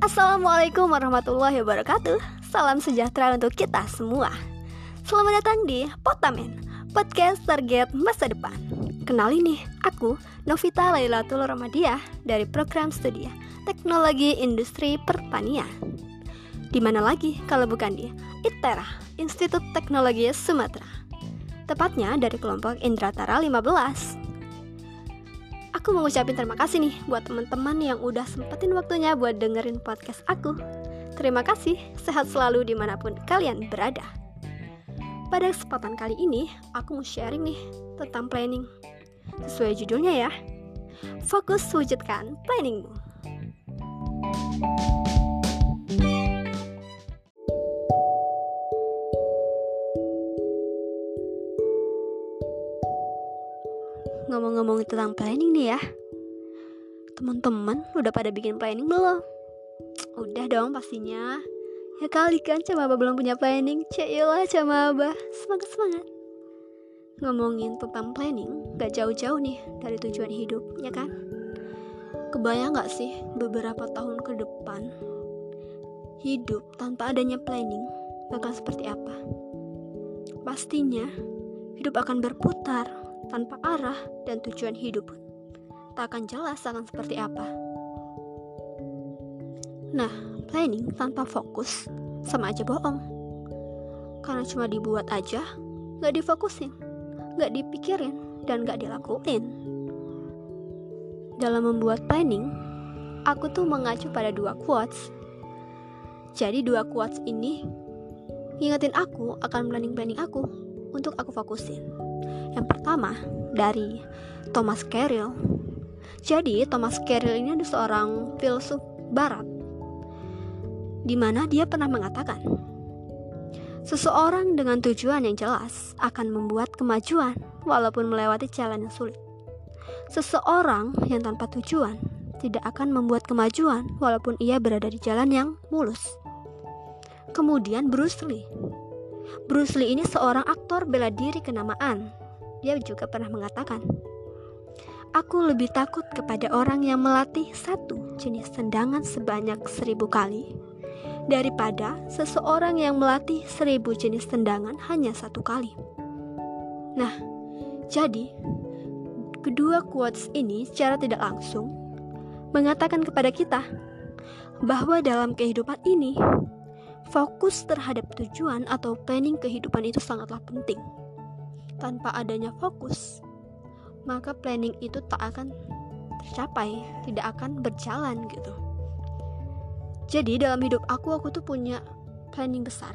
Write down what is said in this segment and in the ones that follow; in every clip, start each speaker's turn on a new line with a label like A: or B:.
A: Assalamualaikum warahmatullahi wabarakatuh. Salam sejahtera untuk kita semua. Selamat datang di Potamen Podcast Target Masa Depan. Kenali nih, aku Novita Lailatul Ramadiah Dari program studi Teknologi Industri Pertanian. Di mana lagi kalau bukan di ITERA, Institut Teknologi Sumatera? Tepatnya dari kelompok Indratara 15 Aku mau ngucapin terima kasih nih buat teman-teman yang udah sempetin waktunya buat dengerin podcast aku. Terima kasih, sehat selalu di mana pun kalian berada. Pada kesempatan kali ini, aku mau sharing nih tentang planning. Sesuai judulnya ya, fokus wujudkan planningmu. Ngomong-ngomong tentang planning nih ya Teman-teman udah pada bikin planning belum? Udah dong pastinya Ya kali kan Cama belum punya planning Cailah Cama Semangat-semangat Ngomongin tentang planning Gak jauh-jauh nih dari tujuan hidup Ya kan? Kebayang gak sih beberapa tahun ke depan Hidup tanpa adanya planning Bakal seperti apa? Pastinya hidup akan berputar tanpa arah dan tujuan hidup tak akan jelas akan seperti apa. Nah, planning tanpa fokus sama aja bohong. Karena cuma dibuat aja, gak difokusin, gak dipikirin, dan gak dilakuin. Dalam membuat planning, aku tuh mengacu pada dua quotes. Jadi dua quotes ini ngingetin aku akan planning-planning aku untuk aku fokusin. Yang pertama dari Thomas Carlyle. Jadi Thomas Carlyle ini adalah seorang filsuf barat di mana dia pernah mengatakan Seseorang dengan tujuan yang jelas akan membuat kemajuan walaupun melewati jalan yang sulit. Seseorang yang tanpa tujuan tidak akan membuat kemajuan walaupun ia berada di jalan yang mulus. Kemudian Bruce Lee. Bruce Lee ini seorang aktor bela diri kenamaan dia juga pernah mengatakan, Aku lebih takut kepada orang yang melatih satu jenis tendangan sebanyak seribu kali daripada seseorang yang melatih seribu jenis tendangan hanya satu kali. Nah, jadi kedua quotes ini secara tidak langsung mengatakan kepada kita bahwa dalam kehidupan ini fokus terhadap tujuan atau planning kehidupan itu sangatlah penting tanpa adanya fokus, maka planning itu tak akan tercapai, tidak akan berjalan gitu. Jadi dalam hidup aku, aku tuh punya planning besar.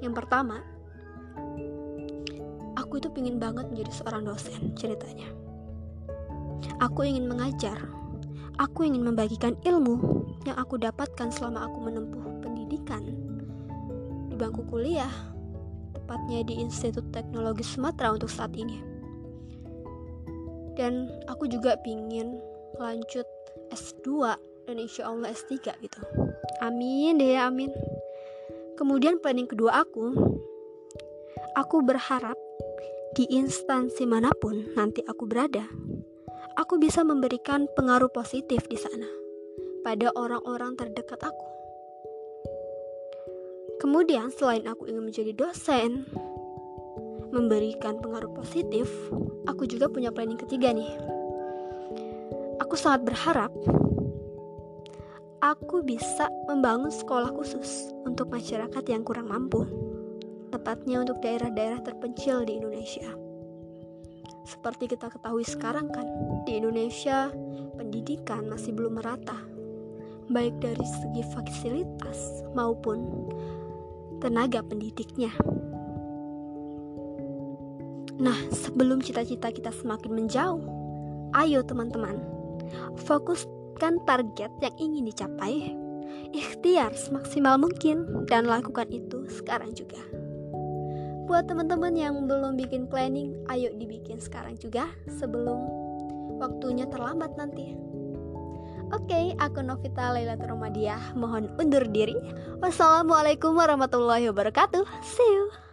A: Yang pertama, aku itu pingin banget menjadi seorang dosen ceritanya. Aku ingin mengajar, aku ingin membagikan ilmu yang aku dapatkan selama aku menempuh pendidikan di bangku kuliah tepatnya di Institut Teknologi Sumatera untuk saat ini. Dan aku juga pingin lanjut S2 dan insya Allah S3 gitu. Amin deh ya, amin. Kemudian planning kedua aku, aku berharap di instansi mana pun nanti aku berada, aku bisa memberikan pengaruh positif di sana pada orang-orang terdekat aku. Kemudian selain aku ingin menjadi dosen, memberikan pengaruh positif, aku juga punya planning ketiga nih. Aku sangat berharap aku bisa membangun sekolah khusus untuk masyarakat yang kurang mampu, tepatnya untuk daerah-daerah terpencil di Indonesia. Seperti kita ketahui sekarang kan, di Indonesia pendidikan masih belum merata, baik dari segi fasilitas maupun tenaga pendidiknya. Nah, sebelum cita-cita kita semakin menjauh, ayo teman-teman, fokuskan target yang ingin dicapai, ikhtiar semaksimal mungkin, dan lakukan itu sekarang juga. Buat teman-teman yang belum bikin planning, ayo dibikin sekarang juga sebelum waktunya terlambat nanti. Oke, aku Novita Lailatul Romadiah mohon undur diri. Wassalamualaikum warahmatullahi wabarakatuh. See you.